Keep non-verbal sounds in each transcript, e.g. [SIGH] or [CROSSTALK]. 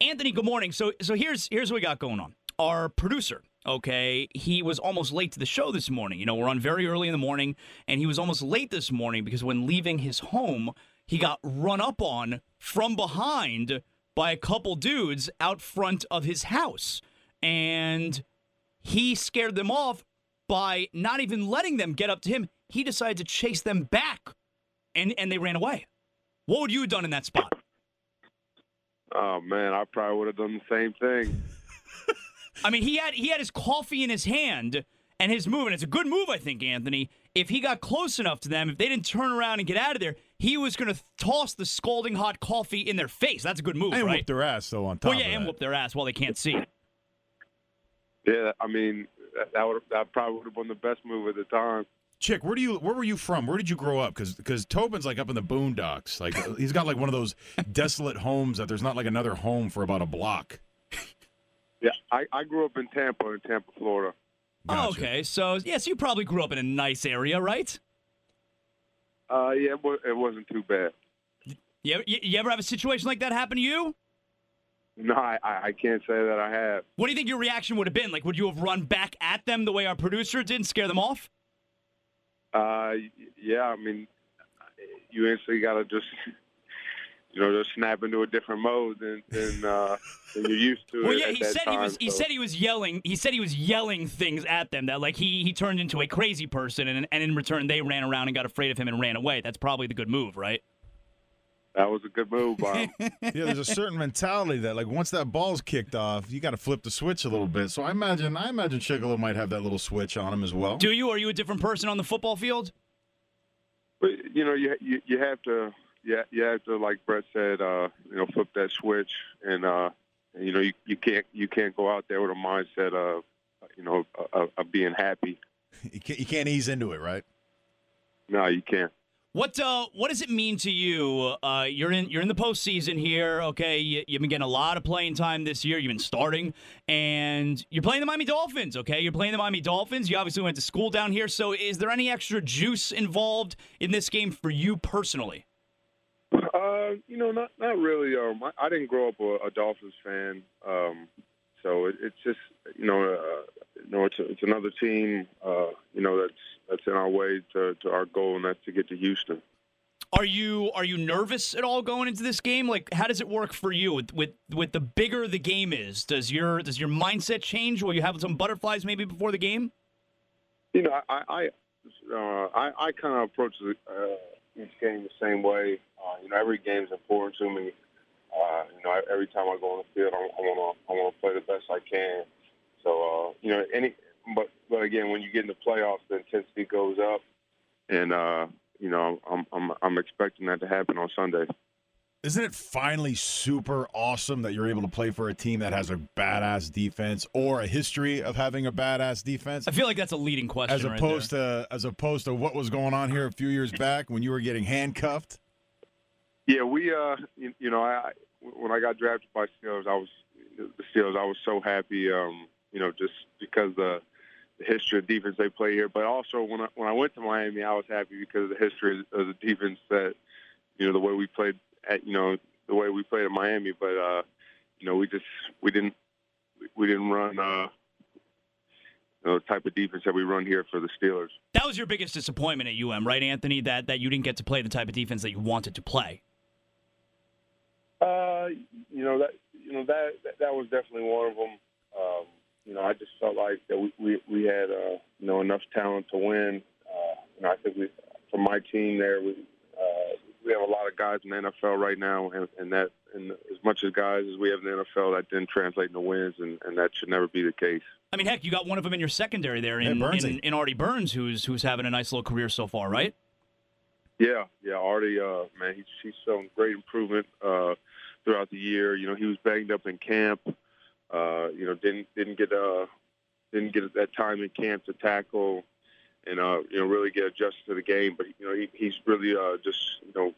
Anthony, good morning. So so here's here's what we got going on. Our producer, okay, he was almost late to the show this morning. You know, we're on very early in the morning, and he was almost late this morning because when leaving his home, he got run up on from behind by a couple dudes out front of his house. And he scared them off by not even letting them get up to him. He decided to chase them back and, and they ran away. What would you have done in that spot? Oh man, I probably would have done the same thing. [LAUGHS] I mean, he had he had his coffee in his hand and his move, and it's a good move, I think, Anthony. If he got close enough to them, if they didn't turn around and get out of there, he was going to toss the scalding hot coffee in their face. That's a good move, And right? whoop their ass though on top. well, yeah, of and that. whoop their ass while they can't see. Yeah, I mean that, that would that probably would have been the best move at the time. Chick, where do you where were you from? Where did you grow up? Because because Tobin's like up in the boondocks. Like he's got like one of those [LAUGHS] desolate homes that there's not like another home for about a block. Yeah, I, I grew up in Tampa, in Tampa, Florida. Oh, okay, so yes, you probably grew up in a nice area, right? Uh, yeah, it, wa- it wasn't too bad. You, you, you ever have a situation like that happen to you? No, I, I I can't say that I have. What do you think your reaction would have been? Like, would you have run back at them the way our producer did and scare them off? Uh, yeah, I mean, you instantly got to just, [LAUGHS] you know, just snap into a different mode than than, uh, than you're used to. Well, yeah, he said he time, was. He said he was yelling. He said he was yelling things at them that like he he turned into a crazy person, and and in return they ran around and got afraid of him and ran away. That's probably the good move, right? That was a good move, Bob. [LAUGHS] Yeah, there's a certain mentality that like once that ball's kicked off, you got to flip the switch a little bit. So I imagine I imagine Chickillo might have that little switch on him as well. Do you? Are you a different person on the football field? But you know, you you, you have to, yeah, you have to, like Brett said, uh, you know, flip that switch, and uh, you know, you, you can't you can't go out there with a mindset of, you know, of, of being happy. [LAUGHS] You can't, you can't ease into it, right? No, you can't. What uh, what does it mean to you? Uh, you're in you're in the postseason here. Okay, you, you've been getting a lot of playing time this year. You've been starting, and you're playing the Miami Dolphins. Okay, you're playing the Miami Dolphins. You obviously went to school down here. So, is there any extra juice involved in this game for you personally? Uh, you know, not not really. Um, I, I didn't grow up a, a Dolphins fan, um, so it, it's just you know, uh, you know, it's a, it's another team. Uh, you know, that's that's in our way to, to our goal, and that's to get to Houston. Are you are you nervous at all going into this game? Like, how does it work for you with with, with the bigger the game is? Does your does your mindset change? Will you have some butterflies maybe before the game? You know, I I uh, I, I kind of approach the, uh, each game the same way. Uh, you know, every game's important to me. Uh, you know, every time I go on the field, I want to I want to play the best I can. So uh, you know, any but but again, when you get in the playoffs, the intensity goes up, and uh, you know, I'm I'm I'm expecting that to happen on Sunday. Isn't it finally super awesome that you're able to play for a team that has a badass defense or a history of having a badass defense? I feel like that's a leading question. As right opposed there. to as opposed to what was going on here a few years back when you were getting handcuffed. Yeah, we uh, you, you know, I when I got drafted by Steelers, I was the Steelers. I was so happy, um, you know, just because the the history of defense they play here, but also when I when I went to Miami, I was happy because of the history of the defense that you know the way we played at you know the way we played at Miami. But uh, you know, we just we didn't we didn't run uh, you know, the type of defense that we run here for the Steelers. that was your biggest disappointment at UM, right, Anthony? That that you didn't get to play the type of defense that you wanted to play. Uh, you know that you know that that, that was definitely one of them. Um, you know, I just felt like that we we, we had uh, you know enough talent to win. Uh, you know, I think we for my team there we uh, we have a lot of guys in the NFL right now, and, and that and as much as guys as we have in the NFL, that didn't translate into wins, and, and that should never be the case. I mean, heck, you got one of them in your secondary there Yeah, in, Burnsy. in, in Artie Burns, who's who's having a nice little career so far, right? Yeah, yeah, Artie, uh, man, he's he's shown great improvement uh, throughout the year. You know, he was banged up in camp. Uh, you know, didn't didn't get uh didn't get that time in camp to tackle and uh, you know really get adjusted to the game. But you know, he, he's really uh, just you know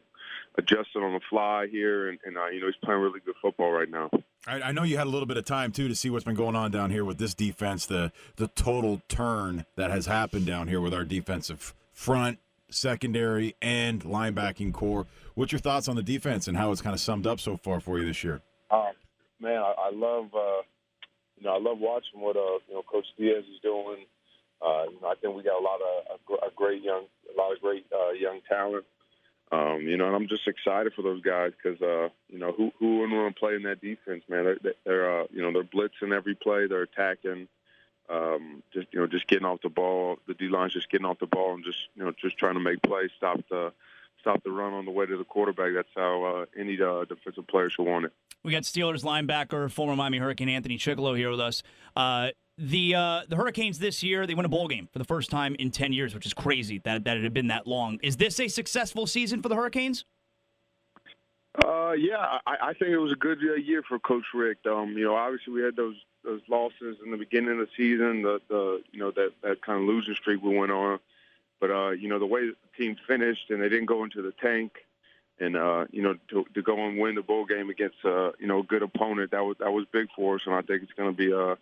adjusted on the fly here, and, and uh, you know he's playing really good football right now. I, I know you had a little bit of time too to see what's been going on down here with this defense, the the total turn that has happened down here with our defensive front, secondary, and linebacking core. What's your thoughts on the defense and how it's kind of summed up so far for you this year? Man, I, I love uh, you know I love watching what uh, you know Coach Diaz is doing. Uh, you know, I think we got a lot of a, a great young, a lot of great uh, young talent. Um, you know, and I'm just excited for those guys because uh, you know who who wouldn't want to play in that defense, man. They're, they're uh, you know they're blitzing every play, they're attacking, um, just you know just getting off the ball. The D line's just getting off the ball and just you know just trying to make plays, stop the stop the run on the way to the quarterback. That's how uh, any uh, defensive player should want it. We got Steelers linebacker, former Miami Hurricane Anthony Chickillo here with us. Uh, the uh, the Hurricanes this year they win a bowl game for the first time in ten years, which is crazy that that it had been that long. Is this a successful season for the Hurricanes? Uh, yeah, I, I think it was a good uh, year for Coach Richt. Um, you know, obviously we had those those losses in the beginning of the season, the the you know that that kind of losing streak we went on. But uh, you know the way the team finished and they didn't go into the tank, and uh, you know to, to go and win the bowl game against uh, you know a good opponent that was that was big for us, and I think it's going to be a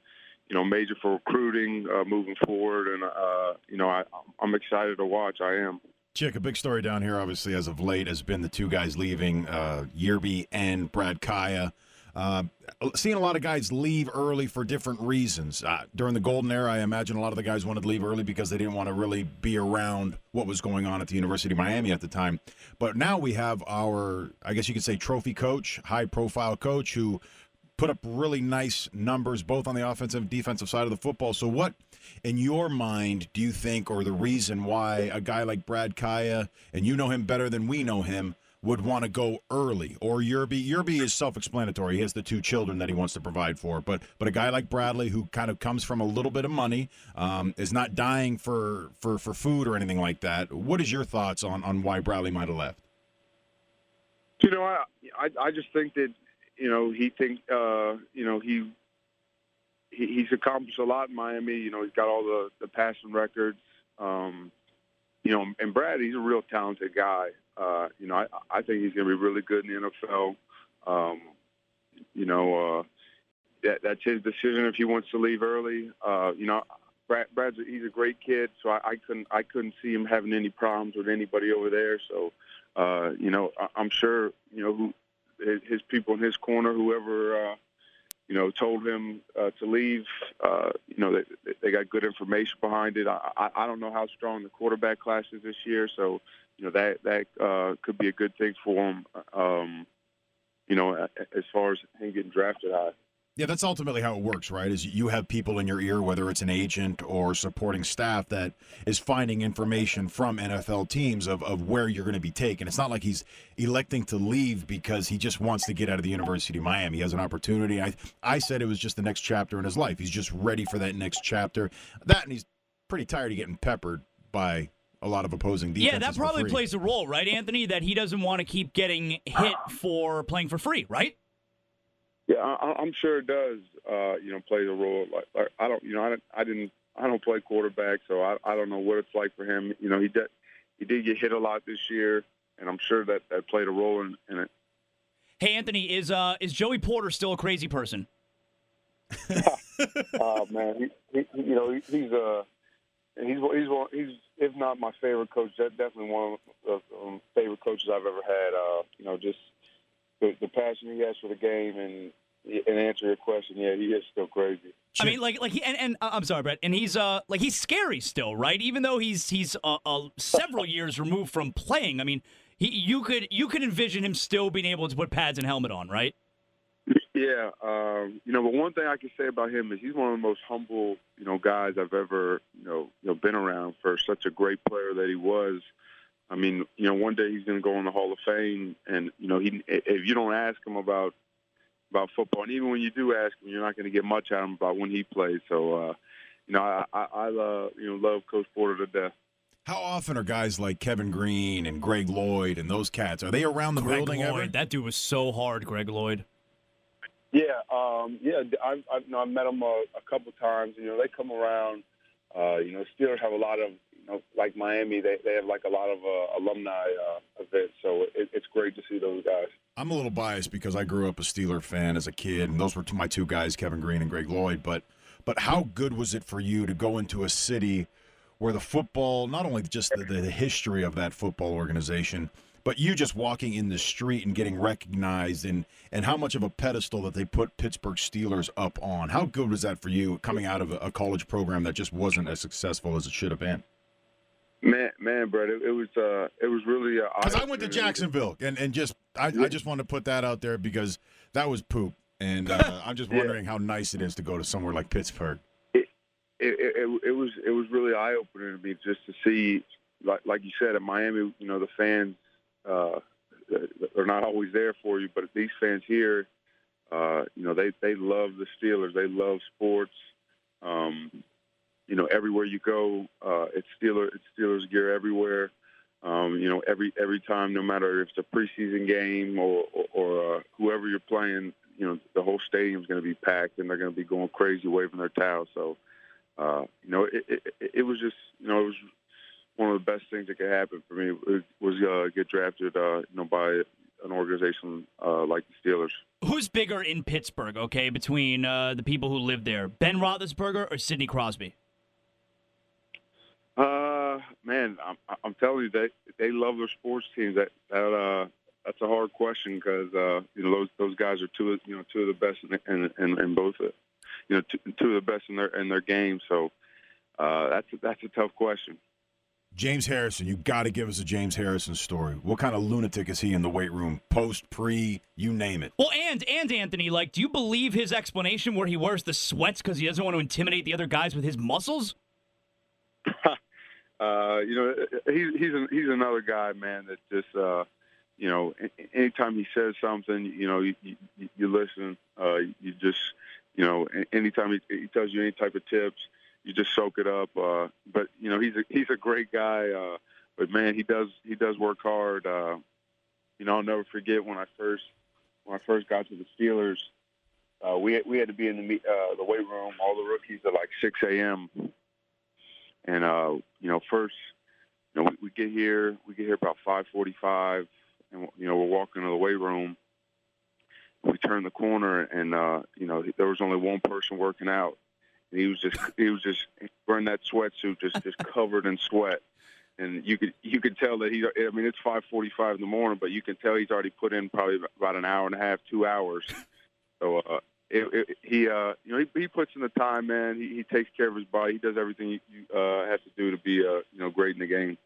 you know major for recruiting uh, moving forward, and uh, you know I, I'm excited to watch. I am. Chick, a big story down here, obviously, as of late, has been the two guys leaving, uh, Yearby and Brad Kaaya. Uh, seeing a lot of guys leave early for different reasons. Uh, during the golden era, I imagine a lot of the guys wanted to leave early because they didn't want to really be around what was going on at the University of Miami at the time. But now we have our, I guess you could say, trophy coach, high profile coach who put up really nice numbers both on the offensive and defensive side of the football. So, what in your mind do you think, or the reason why a guy like Brad Kaaya, and you know him better than we know him, would want to go early? Or Yearby, Yearby is self-explanatory. He has the two children that he wants to provide for. But but a guy like Bradley, who kind of comes from a little bit of money, um, is not dying for, for for food or anything like that. What is your thoughts on on why Bradley might have left? You know, I I, I just think that you know he think uh, you know he he, he's accomplished a lot in Miami. You know, he's got all the the passing records. Um, you know, and Brad, he's a real talented guy. Uh, you know, I, I think he's going to be really good in the NFL. Um, you know, uh, that, that's his decision if he wants to leave early. Uh, you know, Brad, Brad's a, he's a great kid, so I, I couldn't I couldn't see him having any problems with anybody over there. So, uh, you know, I, I'm sure you know who his, his people in his corner, whoever. Uh, you know, told him uh, to leave. Uh, you know, they, they got good information behind it. I, I, I don't know how strong the quarterback class is this year, so you know that that uh, could be a good thing for him. Um, you know, as far as him getting drafted high. Yeah, that's ultimately how it works, right? Is you have people in your ear, whether it's an agent or supporting staff, that is finding information from NFL teams of, of where you're going to be taken. It's not like he's electing to leave because he just wants to get out of the University of Miami. He has an opportunity. I I said it was just the next chapter in his life. He's just ready for that next chapter. That and he's pretty tired of getting peppered by a lot of opposing defenses. Yeah, that probably plays a role, right, Anthony? That he doesn't want to keep getting hit for playing for free, right? Yeah, I, I'm sure it does. Uh, you know, play the role. Like, like I don't, you know, I, don't, I didn't, I don't play quarterback, so I, I don't know what it's like for him. You know, he did, he did get hit a lot this year, and I'm sure that that played a role in, in it. Hey, Anthony, is uh is Joey Porter still a crazy person? [LAUGHS] oh man, he, he, you know, he, he's uh he's he's he's if not my favorite coach, that definitely one of the um, favorite coaches I've ever had. Uh, you know, just the, the passion he has for the game and and answer your question, yeah, he is still crazy. I mean, like, like, he, and, and uh, I'm sorry, Brett, and he's uh, like, he's scary still, right? Even though he's he's uh, uh, several years removed from playing. I mean, he, you could you could envision him still being able to put pads and helmet on, right? Yeah, um, you know, but one thing I can say about him is he's one of the most humble, you know, guys I've ever, you know, you know, been around for such a great player that he was. I mean, you know, one day he's going to go in the Hall of Fame, and you know, he if you don't ask him about about football, and even when you do ask him, you're not going to get much out of him about when he plays. So, uh, you know, I, I, I love you know love Coach Porter to death. How often are guys like Kevin Greene and Greg Lloyd and those cats? Are they around the Greg building Lloyd, ever? that dude was so hard, Greg Lloyd. Yeah, um, yeah. I've, I've, you know, I've met them a, a couple times. You know, they come around. Uh, you know, Steelers have a lot of, you like Miami, they they have like a lot of uh, alumni uh, events. So it, it's great to see those guys. I'm a little biased because I grew up a Steeler fan as a kid, and those were my two guys, Kevin Greene and Greg Lloyd. But, but how good was it for you to go into a city where the football, not only just the, the history of that football organization, but you just walking in the street and getting recognized, and and how much of a pedestal that they put Pittsburgh Steelers up on? How good was that for you coming out of a college program that just wasn't as successful as it should have been? Man, man, Brett, it, it was uh, it was really uh, Because I went to. Jacksonville, and and just I, I just wanted to put that out there because that was poop, and [LAUGHS] uh, I'm just Yeah. wondering how nice it is to go to somewhere like Pittsburgh. it, it, it, it was it was really eye opening to me just to see, like like you said, at Miami, you know, the fans uh, are not always there for you, but these fans here, uh, you know, they they love the Steelers, they love sports. Um, you know, everywhere you go, uh, it's Steeler it's Steelers gear everywhere. Um, you know, every every time, no matter if it's a preseason game or or, or uh, whoever you're playing, you know, the whole stadium's going to be packed and they're going to be going crazy waving their towels. So uh, you know, it, it, it- was just, you know, it was one of the best things that could happen for me was, was uh, get drafted, uh, you know, by an organization uh, like the Steelers. Who's bigger in Pittsburgh? Okay, between uh, the people who live there, Ben Roethlisberger or Sidney Crosby? Uh, man, I'm, I'm telling you, they they love their sports teams. That that uh, that's a hard question because uh, you know those those guys are two of you know two of the best in in, in, in both, uh, you know, two, two of the best in their in their games. So uh, that's a, that's a tough question. James Harrison, you got to give us a James Harrison story. What kind of lunatic is he in the weight room? Post, pre, you name it. Well, and and Anthony, like, do you believe his explanation where he wears the sweats because he doesn't want to intimidate the other guys with his muscles? [LAUGHS] uh, you know, he's he's an, he's another guy, man. That just uh, you know, anytime he says something, you know, you you, you listen. Uh, you just you know, anytime he, he tells you any type of tips, you just soak it up. Uh, but you know, he's a he's a great guy. Uh, but man, he does he does work hard. Uh, you know, I'll never forget when I first when I first got to the Steelers. Uh, we we had to be in the uh, the weight room, all the rookies at like 6 a.m. And uh, you know, first, you know, we, we get here, we get here about 5:45, and you know, we're walking to the weight room. We turn the corner, and uh, you know, there was only one person working out, and he was just he was just wearing that sweatsuit, just just covered in sweat. And you could you could tell that he. I mean, it's 5:45 in the morning, but you can tell he's already put in probably about an hour and a half, two hours. So uh, it, it, he, uh, you know, he, he puts in the time, man. He, he takes care of his body. He does everything he you, uh, has to do to be, uh, you know, great in the game.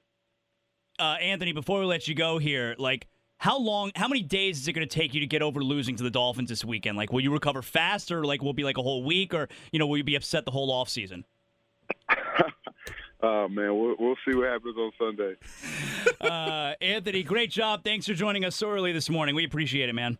Uh, Anthony, before we let you go here, like, how long, how many days is it going to take you to get over losing to the Dolphins this weekend? Like, will you recover faster? Like, will it be like a whole week, or you know, will you be upset the whole off season? [LAUGHS] Oh man, we'll, we'll see what happens on Sunday. [LAUGHS] Uh, Anthony, great job. Thanks for joining us so early this morning. We appreciate it, man.